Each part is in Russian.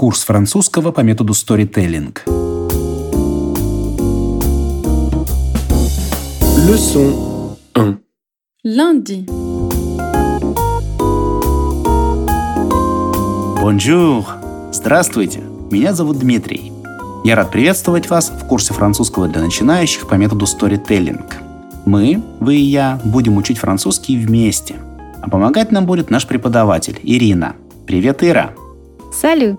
Курс французского по методу Storytelling. Leçon 1 Lundi. Bonjour! Здравствуйте! Меня зовут Дмитрий. Я рад приветствовать вас в курсе французского для начинающих по методу Storytelling. Мы, вы и я, будем учить французский вместе. А помогать нам будет наш преподаватель Ирина. Привет, Ира! Салют!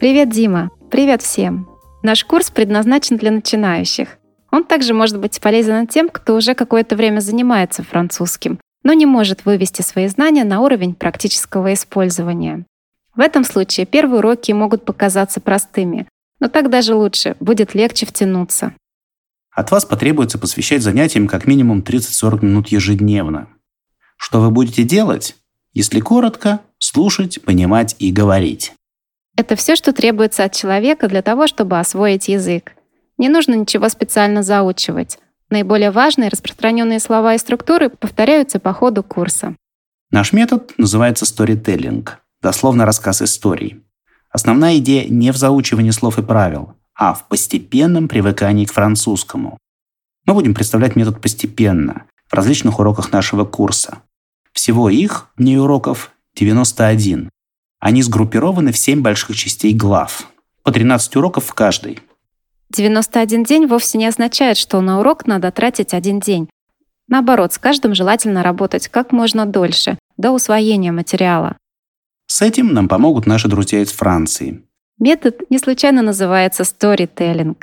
Привет, Дима! Привет всем! Наш курс предназначен для начинающих. Он также может быть полезен тем, кто уже какое-то время занимается французским, но не может вывести свои знания на уровень практического использования. В этом случае первые уроки могут показаться простыми, но так даже лучше, будет легче втянуться. От вас потребуется посвящать занятиям как минимум 30-40 минут ежедневно. Что вы будете делать? Если коротко, слушать, понимать и говорить. Это все, что требуется от человека для того, чтобы освоить язык. Не нужно ничего специально заучивать. Наиболее важные распространенные слова и структуры повторяются по ходу курса. Наш метод называется storytelling, дословно рассказ историй. Основная идея не в заучивании слов и правил, а в постепенном привыкании к французскому. Мы будем представлять метод постепенно, в различных уроках нашего курса. Всего их, дней уроков, 91. Они сгруппированы в 7 больших частей глав, по 13 уроков в каждой. 91 день вовсе не означает, что на урок надо тратить один день. Наоборот, с каждым желательно работать как можно дольше, до усвоения материала. С этим нам помогут наши друзья из Франции. Метод не случайно называется storytelling.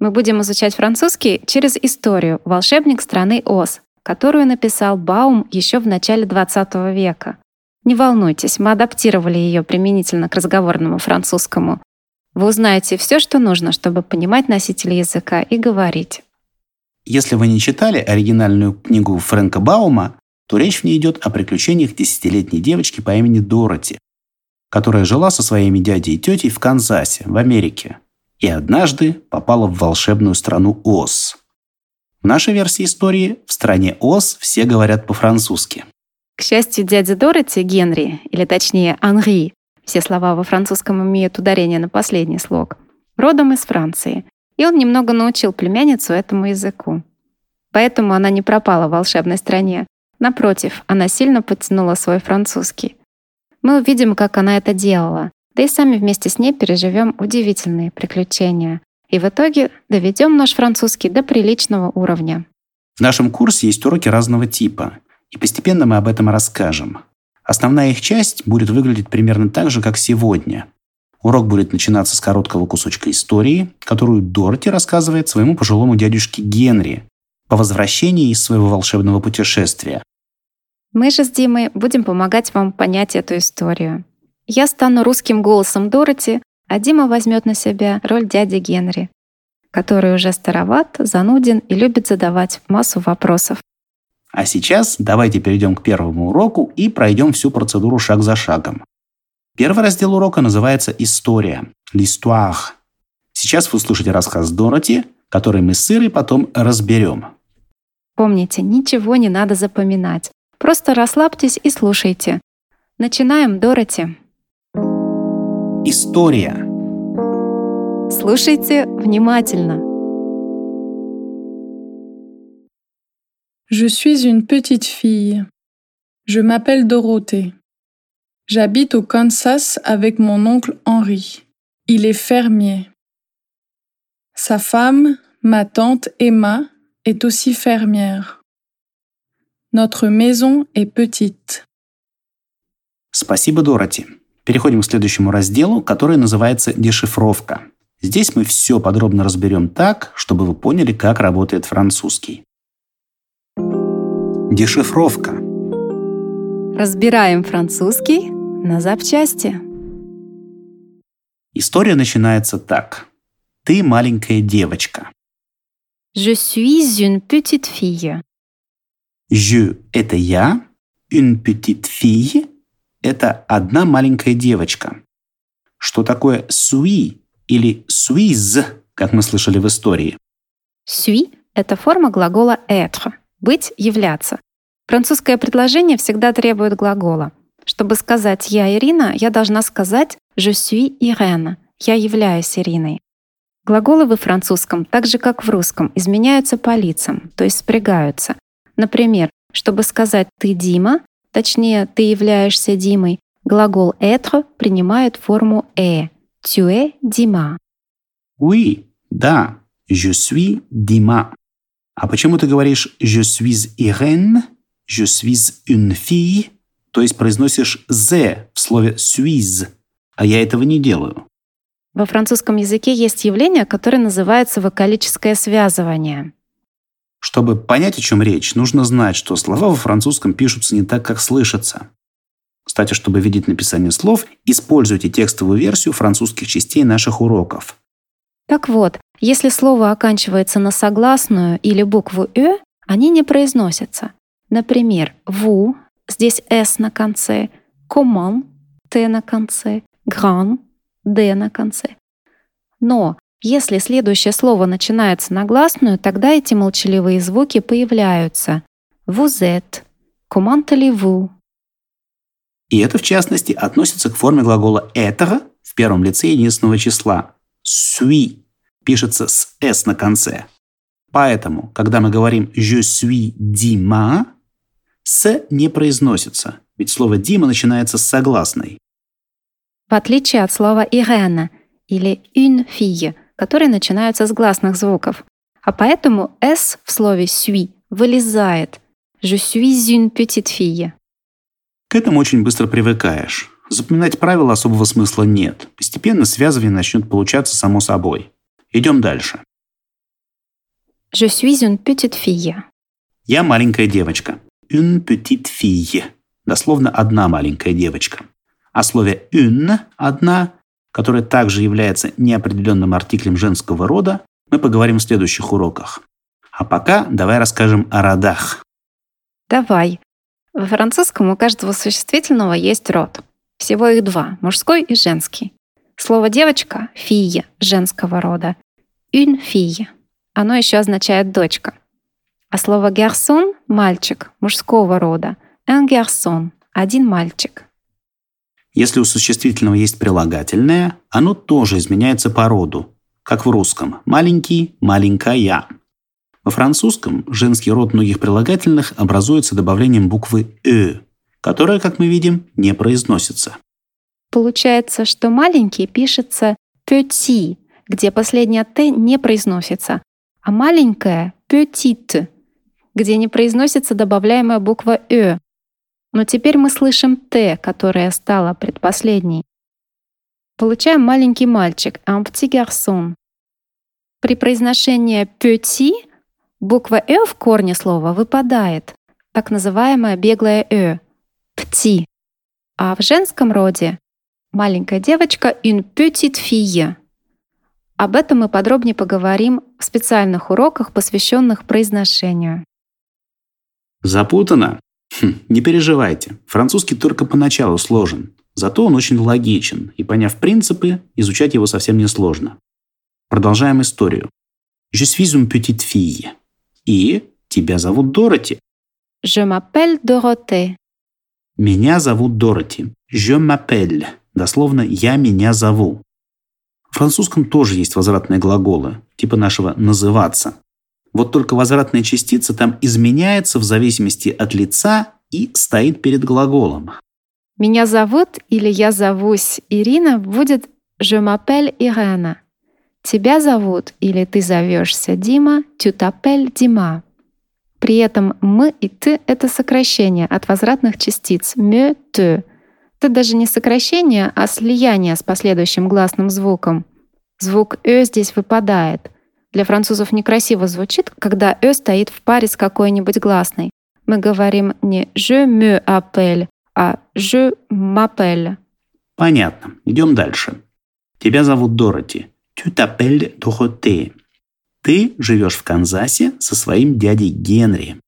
Мы будем изучать французский через историю «Волшебник страны Оз», которую написал Баум еще в начале 20 века. Не волнуйтесь, мы адаптировали ее применительно к разговорному французскому. Вы узнаете все, что нужно, чтобы понимать носителя языка и говорить. Если вы не читали оригинальную книгу Фрэнка Баума, то речь в ней идет о приключениях десятилетней девочки по имени Дороти, которая жила со своими дядей и тетей в Канзасе, в Америке, и однажды попала в волшебную страну Оз. В нашей версии истории в стране Оз все говорят по-французски. К счастью, дядя Дороти, Генри, или точнее Анри, все слова во французском имеют ударение на последний слог, родом из Франции, и он немного научил племянницу этому языку. Поэтому она не пропала в волшебной стране. Напротив, она сильно подтянула свой французский. Мы увидим, как она это делала, да и сами вместе с ней переживем удивительные приключения. И в итоге доведем наш французский до приличного уровня. В нашем курсе есть уроки разного типа, и постепенно мы об этом расскажем. Основная их часть будет выглядеть примерно так же, как сегодня. Урок будет начинаться с короткого кусочка истории, которую Дороти рассказывает своему пожилому дядюшке Генри по возвращении из своего волшебного путешествия. Мы же с Димой будем помогать вам понять эту историю. Я стану русским голосом Дороти, а Дима возьмет на себя роль дяди Генри, который уже староват, зануден и любит задавать массу вопросов. А сейчас давайте перейдем к первому уроку и пройдем всю процедуру шаг за шагом. Первый раздел урока называется «История» – «L'histoire». Сейчас вы услышите рассказ Дороти, который мы с Ирой потом разберем. Помните, ничего не надо запоминать. Просто расслабьтесь и слушайте. Начинаем, Дороти. История. Слушайте внимательно. Je suis une petite fille. Je m'appelle Dorothée. J'habite au Kansas avec mon oncle Henri. Il est fermier. Sa femme, ma tante Emma, est aussi fermière. Notre maison est petite. Спасибо, Дороти. Переходим к следующему разделу, который называется «Дешифровка». Здесь мы все подробно разберем так, чтобы вы поняли, как работает французский. Дешифровка. Разбираем французский на запчасти. История начинается так. Ты маленькая девочка. Je suis une petite fille. Je – это я. Une petite fille – это одна маленькая девочка. Что такое suis или suis, как мы слышали в истории? Suis — это форма глагола être — быть, являться. Французское предложение всегда требует глагола. Чтобы сказать «я Ирина», я должна сказать «je suis Irène» — «я являюсь Ириной». Глаголы во французском, так же как в русском, изменяются по лицам, то есть спрягаются. Например, чтобы сказать «ты Дима», точнее «ты являешься Димой», глагол «être» принимает форму «э» — «tu es Dima». Oui, да, je suis Dima. А почему ты говоришь «je suis Irène», «je suis une fille», то есть произносишь «з» в слове «suis», а я этого не делаю? Во французском языке есть явление, которое называется вокалическое связывание. Чтобы понять, о чем речь, нужно знать, что слова во французском пишутся не так, как слышатся. Кстати, чтобы видеть написание слов, используйте текстовую версию французских частей наших уроков. Так вот, если слово оканчивается на согласную или букву «э», они не произносятся. Например, «vous» — здесь «с» на конце, «comment» — «т» на конце, «grand» — «д» на конце. Но если следующее слово начинается на гласную, тогда эти молчаливые звуки появляются. «Vous êtes», «comment allez-vous», И это, в частности, относится к форме глагола «этого» в первом лице единственного числа. «Suis» пишется с «s» на конце. Поэтому, когда мы говорим «je suis Дима», «с» не произносится, ведь слово «Дима» начинается с согласной. в отличие от слова «ирена» или «une fille», которые начинаются с гласных звуков. А поэтому «s» в слове «suis» вылезает. «Je suis une petite fille». К этому очень быстро привыкаешь. Запоминать правила особого смысла нет. Постепенно связывание начнет получаться само собой. Идем дальше. «Je suis une petite fille». Я маленькая девочка. Une petite fille. Дословно одна маленькая девочка. О слове une – одна, которое также является неопределенным артиклем женского рода, мы поговорим в следующих уроках. А пока давай расскажем о родах. Давай. Во французском у каждого существительного есть род. Всего их два – мужской и женский. Слово «девочка» – «фия» женского рода. «Une fille». Оно еще означает «дочка». А слово «гарсон» – «мальчик» мужского рода. «Un garçon» – «один мальчик». Если у существительного есть прилагательное, оно тоже изменяется по роду, как в русском «маленький», «маленькая». Во французском женский род многих прилагательных образуется добавлением буквы «э», которая, как мы видим, не произносится. Получается, что маленький пишется petit, где последняя «т» не произносится, а маленькая — petite, где не произносится добавляемая буква «э». Но теперь мы слышим «т», которая стала предпоследней. Получаем маленький мальчик, un petit garçon. При произношении petit буква «э» в корне слова выпадает, так называемое беглое «э» — «пти». А в женском роде маленькая девочка une petite fille. Об этом мы подробнее поговорим в специальных уроках, посвященных произношению. Запутано? Хм, не переживайте. Французский только поначалу сложен. Зато он очень логичен, и поняв принципы, изучать его совсем не сложно. Продолжаем историю. Je suis une petite fille. И тебя зовут Дороти. Je m'appelle Dorothée. Меня зовут Дороти. Je m'appelle. Дословно «я меня зову». В французском тоже есть возвратные глаголы, типа нашего «называться». Вот только возвратная частица там изменяется в зависимости от лица и стоит перед глаголом. Меня зовут или я зовусь Ирина будет Je m'appelle Irena. Тебя зовут или ты зовешься Дима, tu t'appelles Дима. При этом мы и ты — это сокращение от возвратных частиц me, te. Это даже не сокращение, а слияние с последующим гласным звуком. Звук «э» здесь выпадает. Для французов некрасиво звучит, когда «э» стоит в паре с какой-нибудь гласной. Мы говорим не «je me appelle», а «je m'appelle». Понятно. Идем дальше. Тебя зовут Дороти. Tu t'appelles Dorothée. Ты живешь в Канзасе со своим дядей Генри.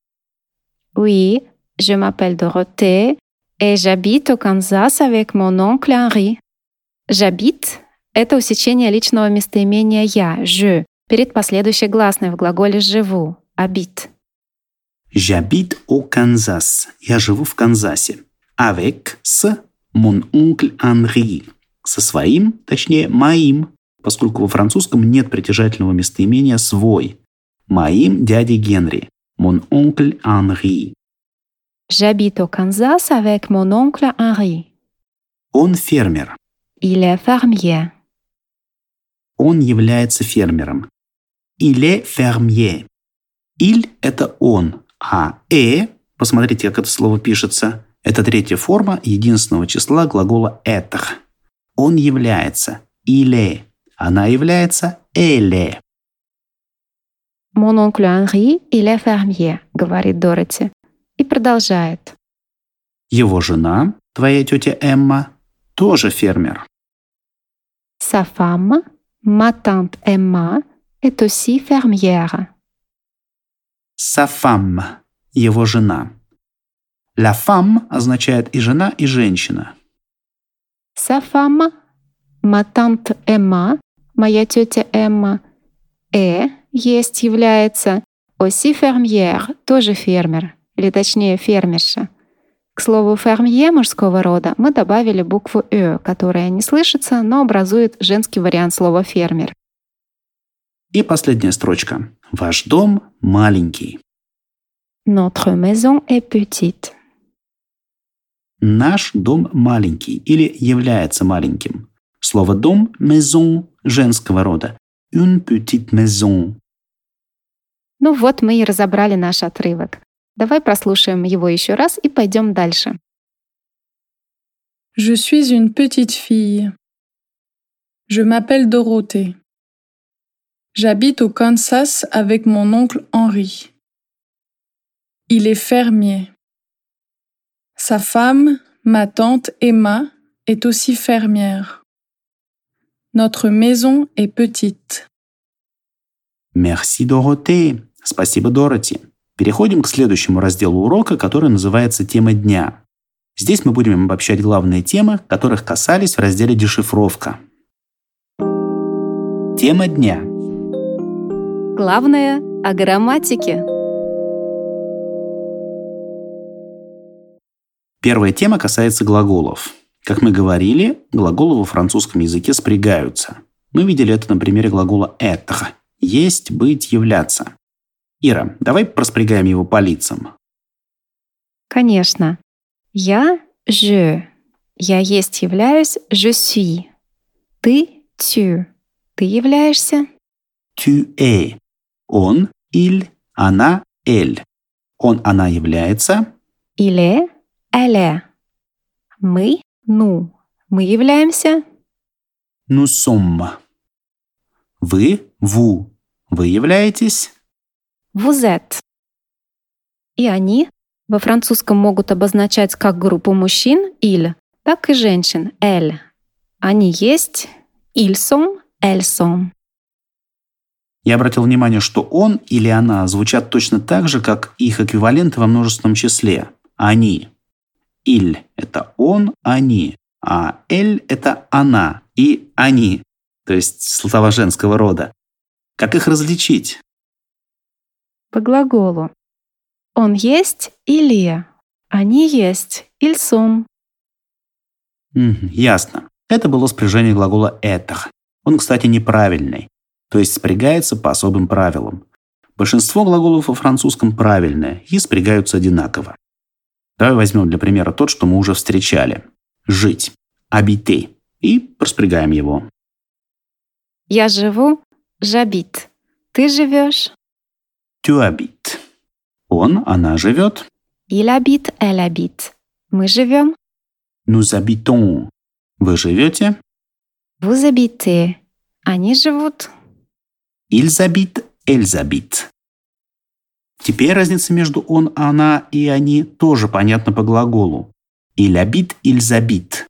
Oui, je m'appelle Dorothée et j'habite au Kansas avec mon oncle Henri. J'habite — это усечение личного местоимения «я», «je», перед последующей гласной в глаголе «живу», «habite». J'habite au Kansas. Я живу в Канзасе. Avec с mon oncle Henri. со своим, точнее, моим, поскольку во французском нет притяжательного местоимения «свой». Моим дядей Генри. Mon oncle Henri. J'habite au Kansas avec mon oncle Henri. Он фермер. Il est fermier. Он является фермером. Il est fermier. Il – это он, а «э» – посмотрите, как это слово пишется – это третья форма единственного числа глагола «être». Он является «il est», она является «elle». Mon oncle Henri, il est fermier, говорит Дороти. И продолжает. Его жена, твоя тетя Эмма, тоже фермер. Sa femme, ma tante Emma, est aussi fermière. Sa femme, его жена. La femme означает и жена, и женщина. Sa femme, ma tante Emma, моя тетя Эмма, est, есть, является, aussi fermière, тоже фермер, или точнее фермерша. К слову «фермье» мужского рода мы добавили букву «э», которая не слышится, но образует женский вариант слова «фермер». И последняя строчка. Ваш дом маленький. Notre maison est petite. Наш дом маленький или является маленьким. Слово «дом» – maison женского рода. Une petite maison. Ну вот мы и разобрали наш отрывок. Давай прослушаем его еще раз и пойдем дальше. Je suis une petite fille. Je m'appelle Dorothée. J'habite au Kansas avec mon oncle Henri. Il est fermier. Sa femme, ma tante Emma, est aussi fermière. Notre maison est petite. Merci, Доротей. Спасибо, Дороти. Переходим к следующему разделу урока, который называется «Тема дня». Здесь мы будем обобщать главные темы, которых касались в разделе «Дешифровка». Тема дня. Главное о грамматике. Первая тема касается глаголов. Как мы говорили, глаголы во французском языке спрягаются. Мы видели это на примере глагола «être» – «есть», «быть», «являться». Ира, давай проспрягаем его по лицам. Конечно. Я – je. Я есть являюсь – je suis. Ты – tu. Ты являешься Tu es. Он, il, она, elle. Он, она является. il est – elle est. Мы – nous. Мы являемся Nous sommes. Вы, vous. Вы являетесь. Vous êtes. И они во французском могут обозначать как группу мужчин il, так и женщин elle. Они есть ils sont, elles sont. Я обратил внимание, что он или она звучат точно так же, как их эквиваленты во множественном числе. Они. Il – это он, они. А эль – это она и они. То есть слова женского рода. Как их различить? По глаголу. Он есть или они есть sont. Мгм, ясно. Это было спряжение глагола «être». Он, кстати, неправильный, то есть спрягается по особым правилам. Большинство глаголов во французском правильные и спрягаются одинаково. Давай возьмем для примера тот, что мы уже встречали. Жить. Habiter. И проспрягаем его. Я живу, j'habite. Ты живешь, Tu habites. Он, она живет. il habite, elle habite. Мы живем, Nous habitons. Вы живете. vous habitez. Они живут. Ils habitent. Elles habitent. Теперь разница между он, она и они тоже понятна по глаголу. Il habite, ils habitent.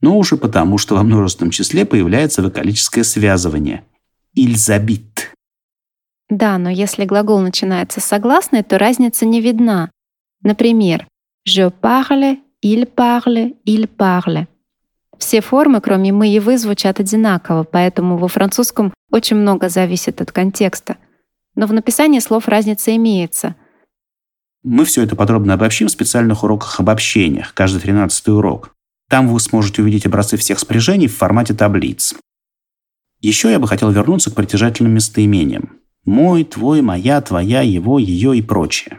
Но уже потому, что во множественном числе появляется вокалическое связывание. Ils habitent. Да, но если глагол начинается с согласной, то разница не видна. Например, je parle, il parle, il parle. Все формы, кроме «мы» и «вы», звучат одинаково, поэтому во французском очень много зависит от контекста. Но в написании слов разница имеется. Мы все это подробно обобщим в специальных уроках обобщениях, каждый тринадцатый урок. Там вы сможете увидеть образцы всех спряжений в формате таблиц. Еще я бы хотел вернуться к притяжательным местоимениям. Мой, твой, моя, твоя, его, ее и прочее.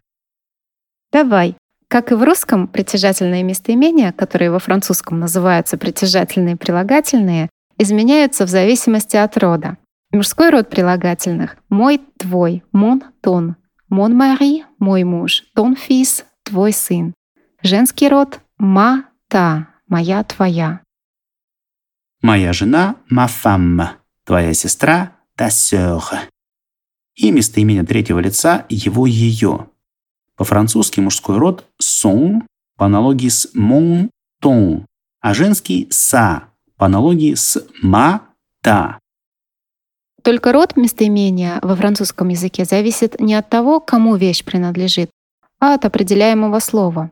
Давай. Как и в русском, притяжательные местоимения, которые во французском называются притяжательные прилагательные, изменяются в зависимости от рода. Мужской род прилагательных — мой, твой, мон, тон, мон мари, мой муж, тон фис, твой сын. Женский род — ма, та, моя, твоя. Моя жена — ma femme, твоя сестра — ta sœur. И местоимение третьего лица — его, ее. По-французски мужской род — son, по аналогии с mon, ton, а женский — sa, по аналогии с ma, ta. Только род местоимения во французском языке зависит не от того, кому вещь принадлежит, а от определяемого слова.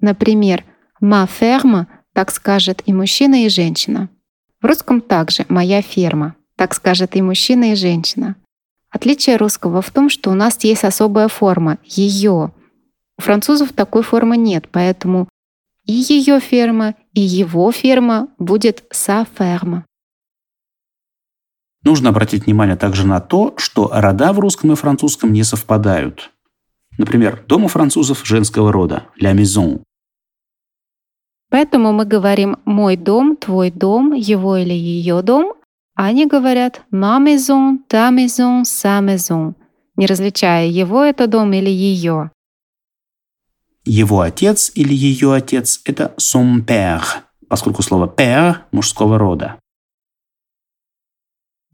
Например, «ma ferme» так скажет и мужчина, и женщина. В русском также «моя ферма», так скажет и мужчина, и женщина. Отличие русского в том, что у нас есть особая форма — ее. У французов такой формы нет, поэтому и ее ферма, и его ферма будет «sa ferme». Нужно обратить внимание также на то, что рода в русском и французском не совпадают. Например, дом у французов женского рода – «la maison». Поэтому мы говорим «мой дом», «твой дом», «его» или «ее дом», они говорят «ma maison», «ta maison», «sa maison», не различая его это дом или ее. Его отец или ее отец – это son père, поскольку слово père мужского рода.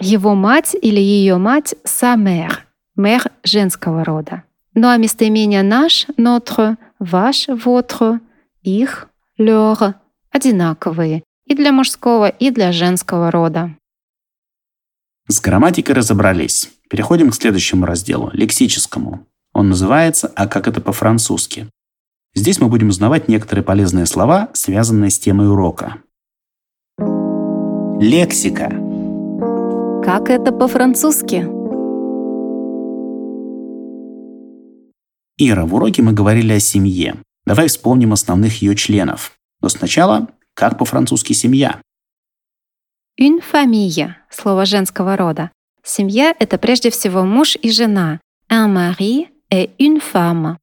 Его мать или ее мать — sa mère, mère женского рода. Ну а местоимения наш, notre, ваш, votre, их, leur одинаковые и для мужского, и для женского рода. С грамматикой разобрались. Переходим к следующему разделу – лексическому. Он называется «А как это по-французски?». Здесь мы будем узнавать некоторые полезные слова, связанные с темой урока. Лексика – как это по-французски? Ира, в уроке мы говорили о семье. Давай вспомним основных ее членов. Но сначала, как по-французски семья? Une famille – слово женского рода. Семья – это прежде всего муж и жена. Un mari et une femme.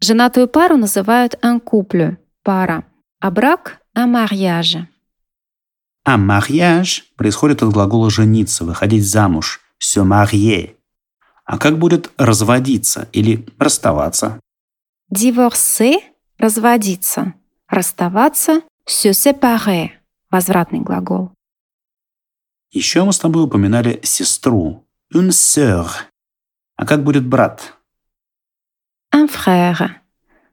Женатую пару называют un couple – пара, а брак – un mariage. А mariage происходит от глагола «жениться», «выходить замуж», «se marier». А как будет «разводиться» или «расставаться»? Divorcer – разводиться. Расставаться – se séparer – возвратный глагол. Еще мы с тобой упоминали сестру. Une sœur. А как будет брат? Un frère.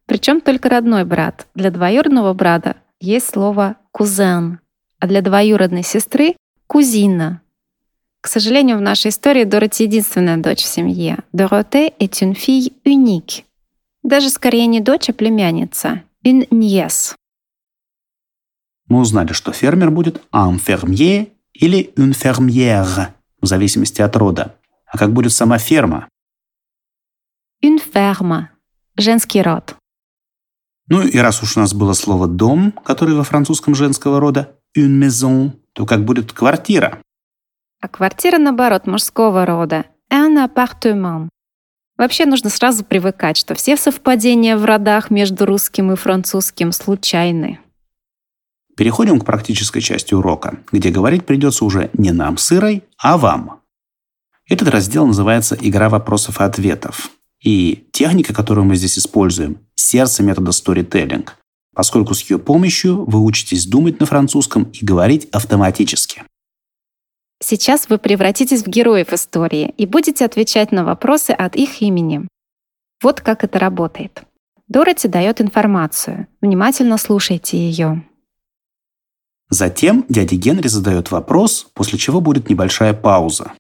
Причем только родной брат. Для двоюродного брата есть слово кузен а для двоюродной сестры — кузина. К сожалению, в нашей истории Дороти единственная дочь в семье. Дороте est une fille unique. Даже скорее не дочь, а племянница. Une nièce. Мы узнали, что фермер будет un fermier или une fermière, в зависимости от рода. А как будет сама ферма? Une ferme. Женский род. Ну и раз уж у нас было слово «дом», который во французском женского рода, une maison, то как будет квартира? А квартира, наоборот, мужского рода. Un appartement. Вообще нужно сразу привыкать, что все совпадения в родах между русским и французским случайны. Переходим к практической части урока, где говорить придется уже не нам с Ирой, а вам. Этот раздел называется «Игра вопросов и ответов». И техника, которую мы здесь используем – сердце метода storytelling поскольку с ее помощью вы учитесь думать на французском и говорить автоматически. Сейчас вы превратитесь в героев истории и будете отвечать на вопросы от их имени. Вот как это работает. Дороти дает информацию. Внимательно слушайте ее. Затем дядя Генри задает вопрос, после чего будет небольшая пауза.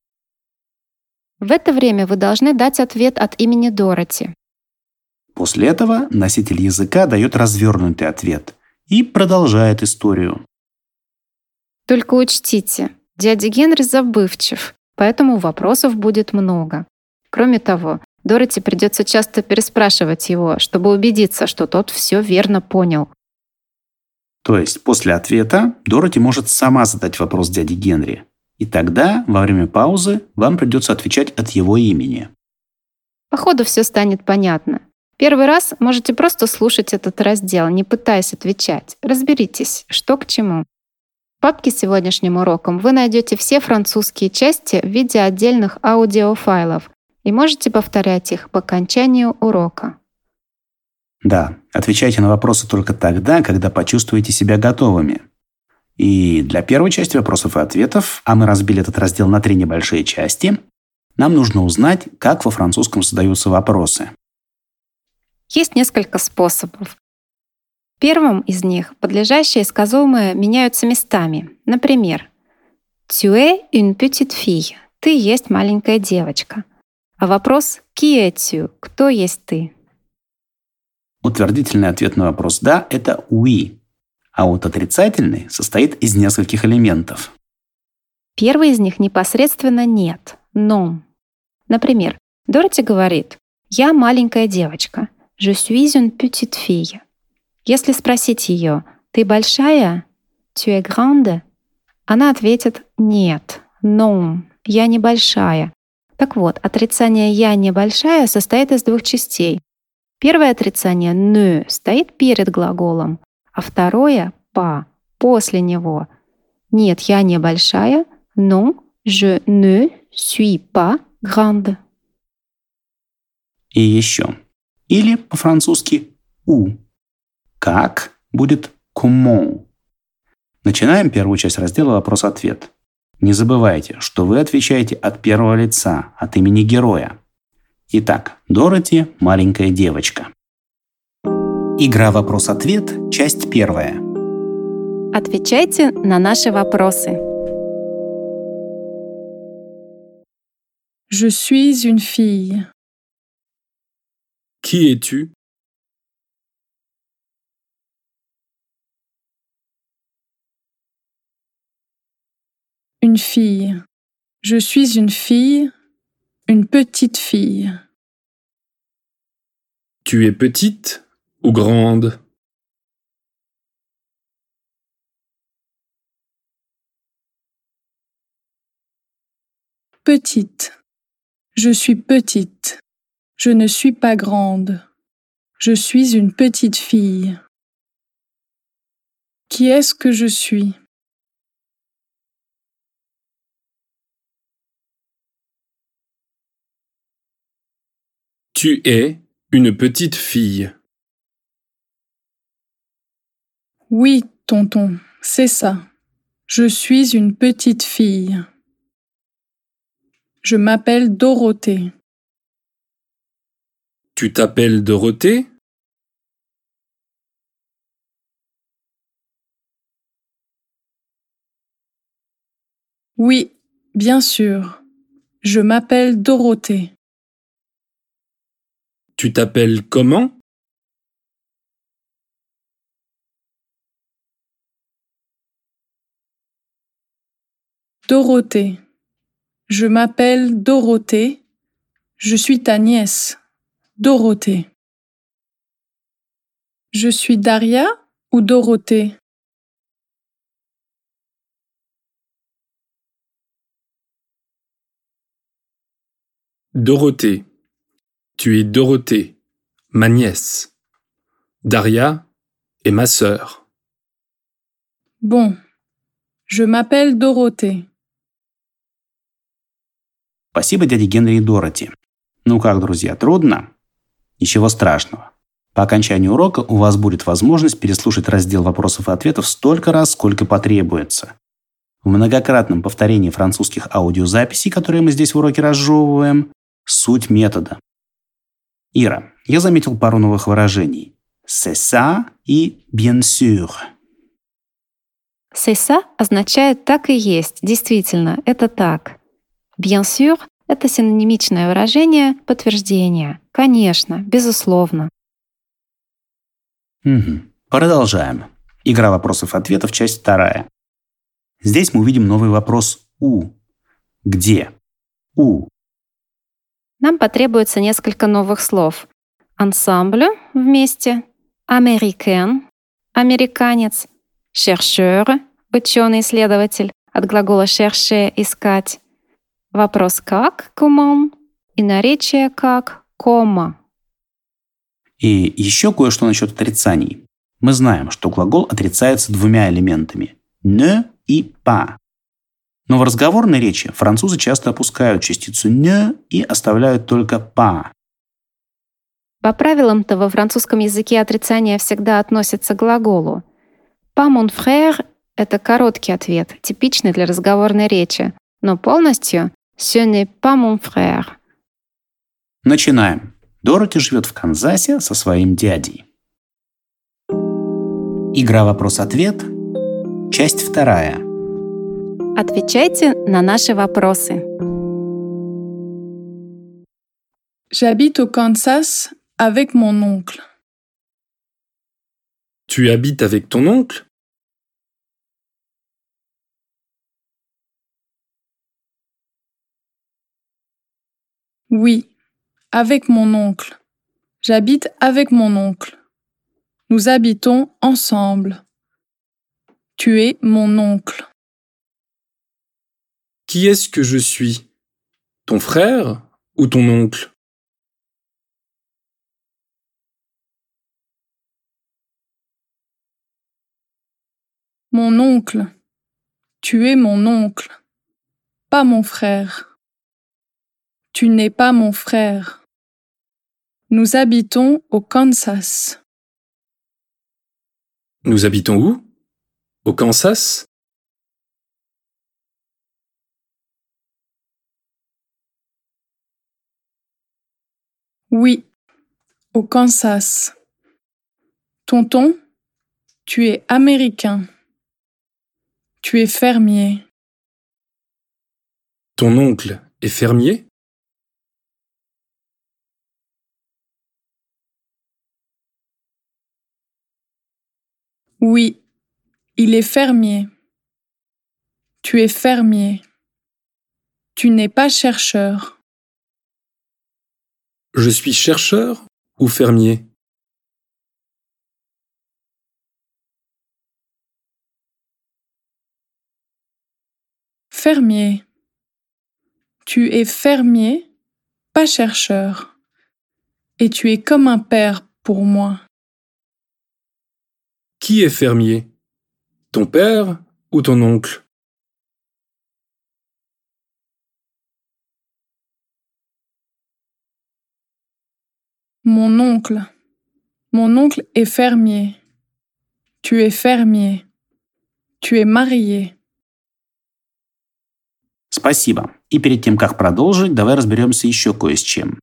В это время вы должны дать ответ от имени Дороти. После этого носитель языка дает развернутый ответ и продолжает историю. Только учтите, дядя Генри забывчив, поэтому вопросов будет много. Кроме того, Дороти придется часто переспрашивать его, чтобы убедиться, что тот все верно понял. То есть после ответа Дороти может сама задать вопрос дяде Генри. И тогда, во время паузы, вам придется отвечать от его имени. По ходу все станет понятно. Первый раз можете просто слушать этот раздел, не пытаясь отвечать. Разберитесь, что к чему. В папке с сегодняшним уроком вы найдете все французские части в виде отдельных аудиофайлов и можете повторять их по окончанию урока. Да, отвечайте на вопросы только тогда, когда почувствуете себя готовыми. И для первой части вопросов и ответов, а мы разбили этот раздел на три небольшие части, нам нужно узнать, как во французском задаются вопросы. Есть несколько способов. Первым из них подлежащие сказуемые меняются местами. Например, «Tu es une petite fille» — «Ты есть маленькая девочка». А вопрос «Qui es-tu?» — «Кто есть ты?» Утвердительный ответ на вопрос «да» — это «oui», а вот отрицательный состоит из нескольких элементов. Первый из них непосредственно «нет», «non». Например, Дороти говорит «Я маленькая девочка», Je suis une petite fille. Если спросить ее, ты большая? Tu es grande? Она ответит нет, non, я небольшая. Так вот, отрицание «я небольшая» состоит из двух частей. Первое отрицание «ne» стоит перед глаголом, а второе «pas» после него. Нет, я небольшая, non, je ne suis pas grande. И еще. Или по-французски «у». Как будет «comment». Начинаем первую часть раздела «Вопрос-ответ». Не забывайте, что вы отвечаете от первого лица, от имени героя. Итак, Дороти – маленькая девочка. Игра «Вопрос-ответ», часть первая. Отвечайте на наши вопросы. Je suis une fille. Qui es-tu Une fille. Je suis une fille, une petite fille. Tu es petite ou grande? Petite. Je suis petite. Je ne suis pas grande. Je suis une petite fille. Qui est-ce que je suis? Tu es une petite fille. Oui, tonton, c'est ça. Je suis une petite fille. Je m'appelle Dorothée. Tu t'appelles Dorothée? Oui, bien sûr. Je m'appelle Dorothée. Tu t'appelles comment? Dorothée. Je m'appelle Dorothée. Je suis ta nièce. Dorothée. Je suis Daria ou Dorothée? Dorothée. Tu es Dorothée, ma nièce. Daria est ma sœur. Bon. Je m'appelle Dorothée. Спасибо дяде Генри и Дороти. Ну как, друзья, трудно? Ничего страшного. По окончанию урока у вас будет возможность переслушать раздел вопросов и ответов столько раз, сколько потребуется. В многократном повторении французских аудиозаписей, которые мы здесь в уроке разжевываем, суть метода. Ира, я заметил пару новых выражений. Ça и bien sûr. Ça означает «так и есть», действительно, это так. Bien sûr — это синонимичное выражение подтверждения. Конечно, безусловно. Угу. Продолжаем. Игра вопросов-ответов, часть вторая. Здесь мы увидим новый вопрос «у». Где? «У». Нам потребуется несколько новых слов. Ансамбль — вместе, американ — американец, Chercheur — ученый-исследователь, от глагола chercher — искать. Вопрос «как» — comment и наречие «как» — comment. И еще кое-что насчет отрицаний. Мы знаем, что глагол отрицается двумя элементами – «ne» и «pas». Но в разговорной речи французы часто опускают частицу «ne» и оставляют только «pas». По правилам-то во французском языке отрицание всегда относится к глаголу. «Pas mon frère» — это короткий ответ, типичный для разговорной речи, но полностью «ce n'est pas mon frère». Начинаем. Дороти живет в Канзасе со своим дядей. Игра «Вопрос-ответ». Часть вторая. Отвечайте на наши вопросы. J'habite au Kansas avec mon oncle. Tu habites avec ton oncle Oui, avec mon oncle. J'habite avec mon oncle. Nous habitons ensemble. Tu es mon oncle. Qui est-ce que je suis? Ton frère ou ton oncle? Mon oncle. Tu es mon oncle. Pas mon frère. Tu n'es pas mon frère. Nous habitons au Kansas. Nous habitons où? Au Kansas? Oui, au Kansas. Tonton, tu es américain. Tu es fermier. Ton oncle est fermier? Oui, il est fermier. Tu es fermier. Tu n'es pas chercheur. Je suis chercheur ou fermier? Fermier. Tu es fermier, pas chercheur. Et tu es comme un père pour moi. Qui est fermier? Ton père ou ton oncle? Mon oncle. Mon oncle est fermier. Tu es fermier. Tu es marié. Спасибо. И перед тем, как продолжить, давай разберемся еще кое с чем.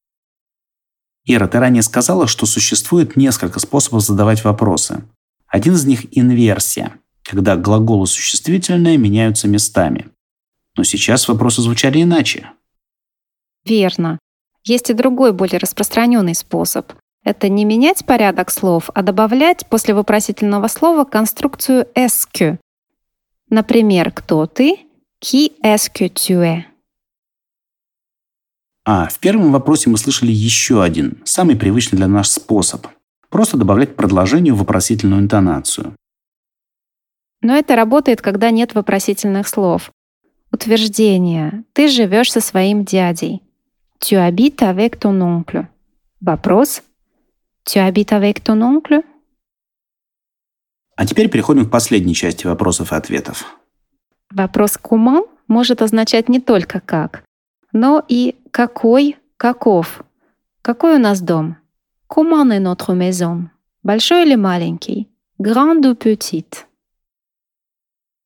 Ира, ты ранее сказала, что существует несколько способов задавать вопросы. Один из них – инверсия, когда глаголы существительные меняются местами. Но сейчас вопросы звучали иначе. Верно. Есть и другой, более распространенный способ. Это не менять порядок слов, а добавлять после вопросительного слова конструкцию «est-ce». Например, «Кто ты?» «Qui est-ce que tu es?» А в первом вопросе мы слышали еще один, самый привычный для нас способ. Просто добавлять к предложению вопросительную интонацию. Но это работает, когда нет вопросительных слов. Утверждение. Ты живешь со своим дядей. Tu habites avec ton oncle. Вопрос. Tu habites avec ton oncle? А теперь переходим к последней части вопросов и ответов. Вопрос «comment» может означать не только «как», но и «какой», «каков». Какой у нас дом? Comment est notre maison? Большой или маленький? Grand ou petit?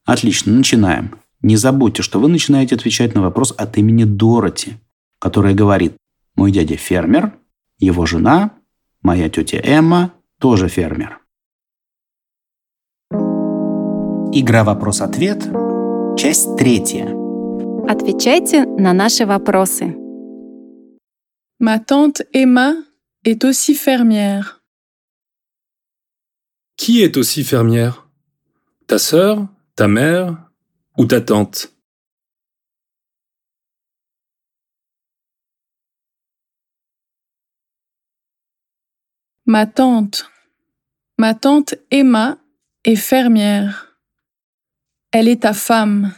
Отлично, начинаем. Не забудьте, что вы начинаете отвечать на вопрос от имени Дороти, которая говорит «Мой дядя фермер, его жена, моя тетя Эмма тоже фермер». Игра «Вопрос-ответ» Часть третья. Отвечайте на наши вопросы. Ma tante Emma est aussi fermière. Qui est aussi fermière Ta sœur, ta mère ou ta tante Ma tante. Ma tante Emma est fermière. Elle est ta femme.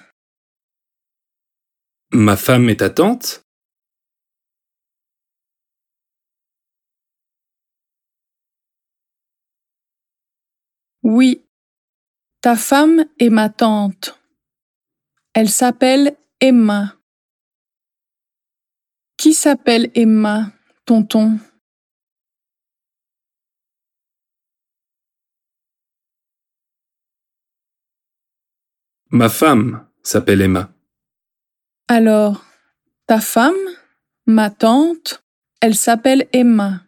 Ma femme est ta tante? Oui. Ta femme est ma tante. Elle s'appelle Emma. Qui s'appelle Emma, tonton? Ma femme s'appelle Emma. Alors, ta femme, ma tante, elle s'appelle Emma.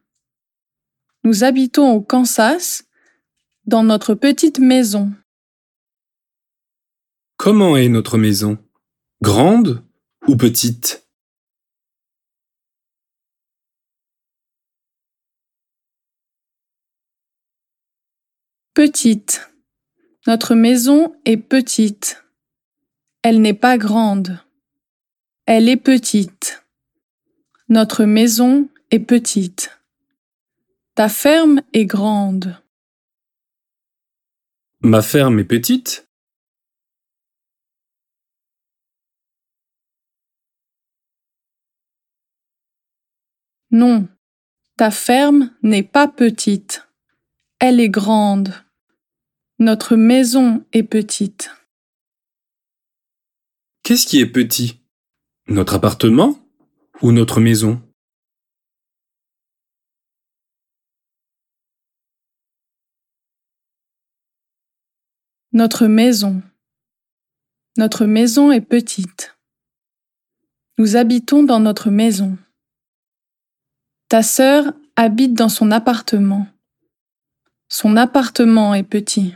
Nous habitons au Kansas, dans notre petite maison. Comment est notre maison? Grande ou petite? Petite. Notre maison est petite. Elle n'est pas grande. Elle est petite. Notre maison est petite. Ta ferme est grande. Ma ferme est petite Non, ta ferme n'est pas petite. Elle est grande. Notre maison est petite. Qu'est-ce qui est petit? Notre appartement ou notre maison? Notre maison. Notre maison est petite. Nous habitons dans notre maison. Ta sœur habite dans son appartement. Son appartement est petit.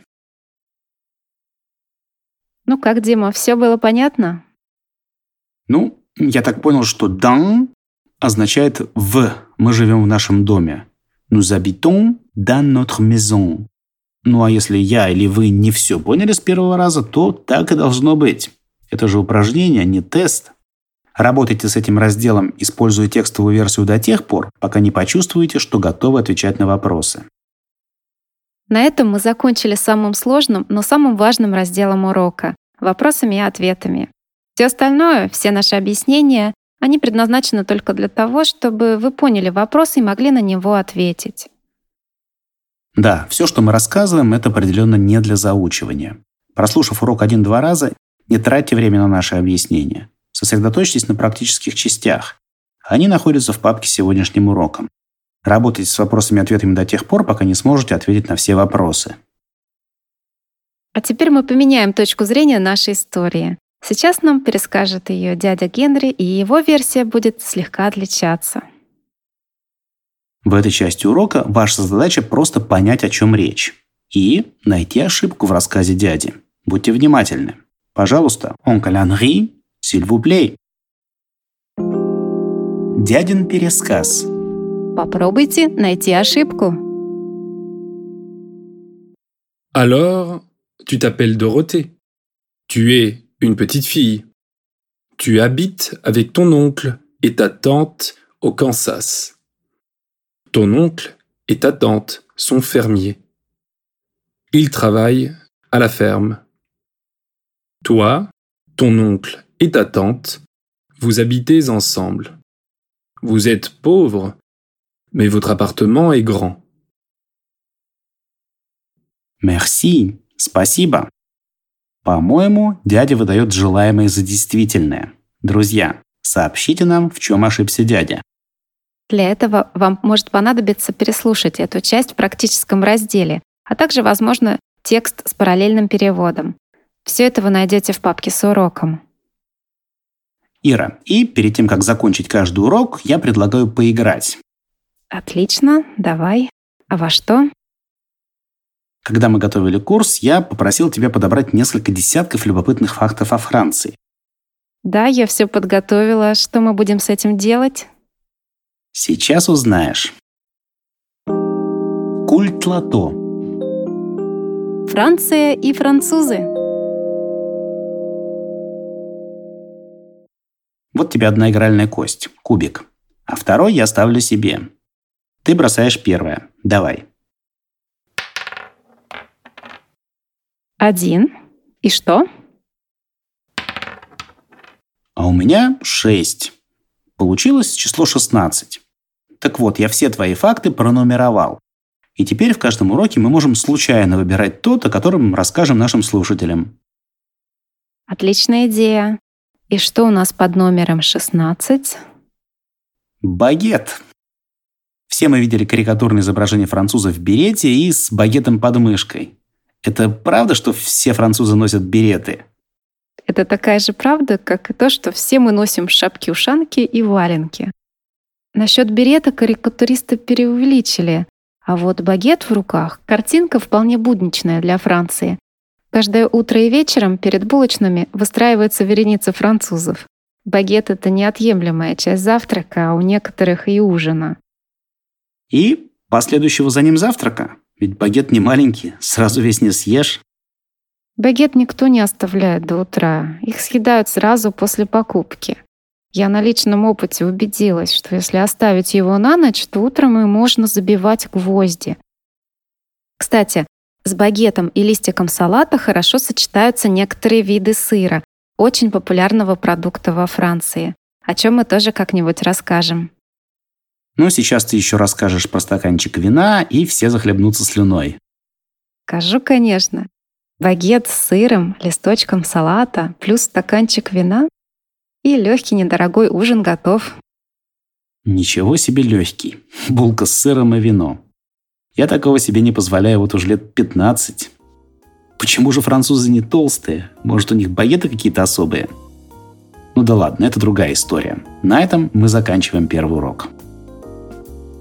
Ну как, Дима, все было понятно? Ну, я так понял, что «dans» означает «в». Мы живем в нашем доме. Nous habitons dans notre maison. Ну а если я или вы не все поняли с первого раза, то так и должно быть. Это же упражнение, а не тест. Работайте с этим разделом, используя текстовую версию до тех пор, пока не почувствуете, что готовы отвечать на вопросы. На этом мы закончили самым сложным, но самым важным разделом урока — вопросами и ответами. Все остальное, все наши объяснения, они предназначены только для того, чтобы вы поняли вопрос и могли на него ответить. Да, все, что мы рассказываем, это определенно не для заучивания. Прослушав урок один-два раза, не тратьте время на наши объяснения. Сосредоточьтесь на практических частях. Они находятся в папке с сегодняшним уроком. Работайте с вопросами и ответами до тех пор, пока не сможете ответить на все вопросы. А теперь мы поменяем точку зрения нашей истории. Сейчас нам перескажет ее дядя Генри, и его версия будет слегка отличаться. В этой части урока ваша задача просто понять, о чем речь. И найти ошибку в рассказе дяди. Будьте внимательны. Пожалуйста, s'il vous plaît. Дядин пересказ. Попробуйте найти ошибку. Alors, tu t'appelles Dorothée. Tu es une petite fille. Tu habites avec ton oncle et ta tante au Kansas. Ton oncle et ta tante sont fermiers. Ils travaillent à la ferme. Toi, ton oncle et ta tante, vous habitez ensemble. Vous êtes pauvre, mais votre appartement est grand. Merci. Спасибо. По-моему, дядя выдает желаемое за действительное. Друзья, сообщите нам, в чем ошибся дядя. Для этого вам может понадобиться переслушать эту часть в практическом разделе, а также, возможно, текст с параллельным переводом. Все это вы найдете в папке с уроком. Ира, и перед тем, как закончить каждый урок, я предлагаю поиграть. Отлично, давай. А во что? Когда мы готовили курс, я попросил тебя подобрать несколько десятков любопытных фактов о Франции. Да, я все подготовила. Что мы будем с этим делать? Сейчас узнаешь. Культ лото. Франция и французы. Вот тебе одна игральная кость, кубик. А второй я ставлю себе. Ты бросаешь первое. Давай. Один. И что? у меня 6. Получилось число 16. Так вот, я все твои факты пронумеровал. И теперь в каждом уроке мы можем случайно выбирать тот, о котором расскажем нашим слушателям. Отличная идея. И что у нас под номером 16? Багет. Все мы видели карикатурное изображение француза в берете и с багетом под мышкой. Это правда, что все французы носят береты? Это такая же правда, как и то, что все мы носим шапки-ушанки и валенки. Насчет берета карикатуристы преувеличили, а вот багет в руках — картинка вполне будничная для Франции. Каждое утро и вечером перед булочными выстраивается вереница французов. Багет — это неотъемлемая часть завтрака, а у некоторых и ужина. И последующего за ним завтрака. Ведь багет не маленький, сразу весь не съешь. Багет никто не оставляет до утра. Их съедают сразу после покупки. Я на личном опыте убедилась, что если оставить его на ночь, то утром и можно забивать гвозди. Кстати, с багетом и листиком салата хорошо сочетаются некоторые виды сыра, очень популярного продукта во Франции, о чем мы тоже как-нибудь расскажем. Ну, сейчас ты еще расскажешь про стаканчик вина, и все захлебнутся слюной. Скажу, конечно. Багет с сыром, листочком салата, плюс стаканчик вина и легкий недорогой ужин готов. Ничего себе легкий. Булка с сыром и вино. Я такого себе не позволяю вот уже лет 15. Почему же французы не толстые? Может, у них багеты какие-то особые? Ну да ладно, это другая история. На этом мы заканчиваем первый урок.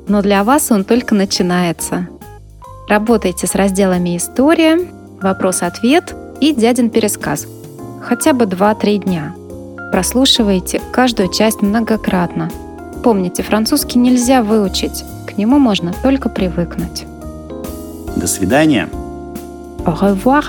Но для вас он только начинается. Работайте с разделами «История», вопрос-ответ и дядин пересказ. Хотя бы 2-3 дня. Прослушивайте каждую часть многократно. Помните, французский нельзя выучить, к нему можно только привыкнуть. До свидания. Au revoir.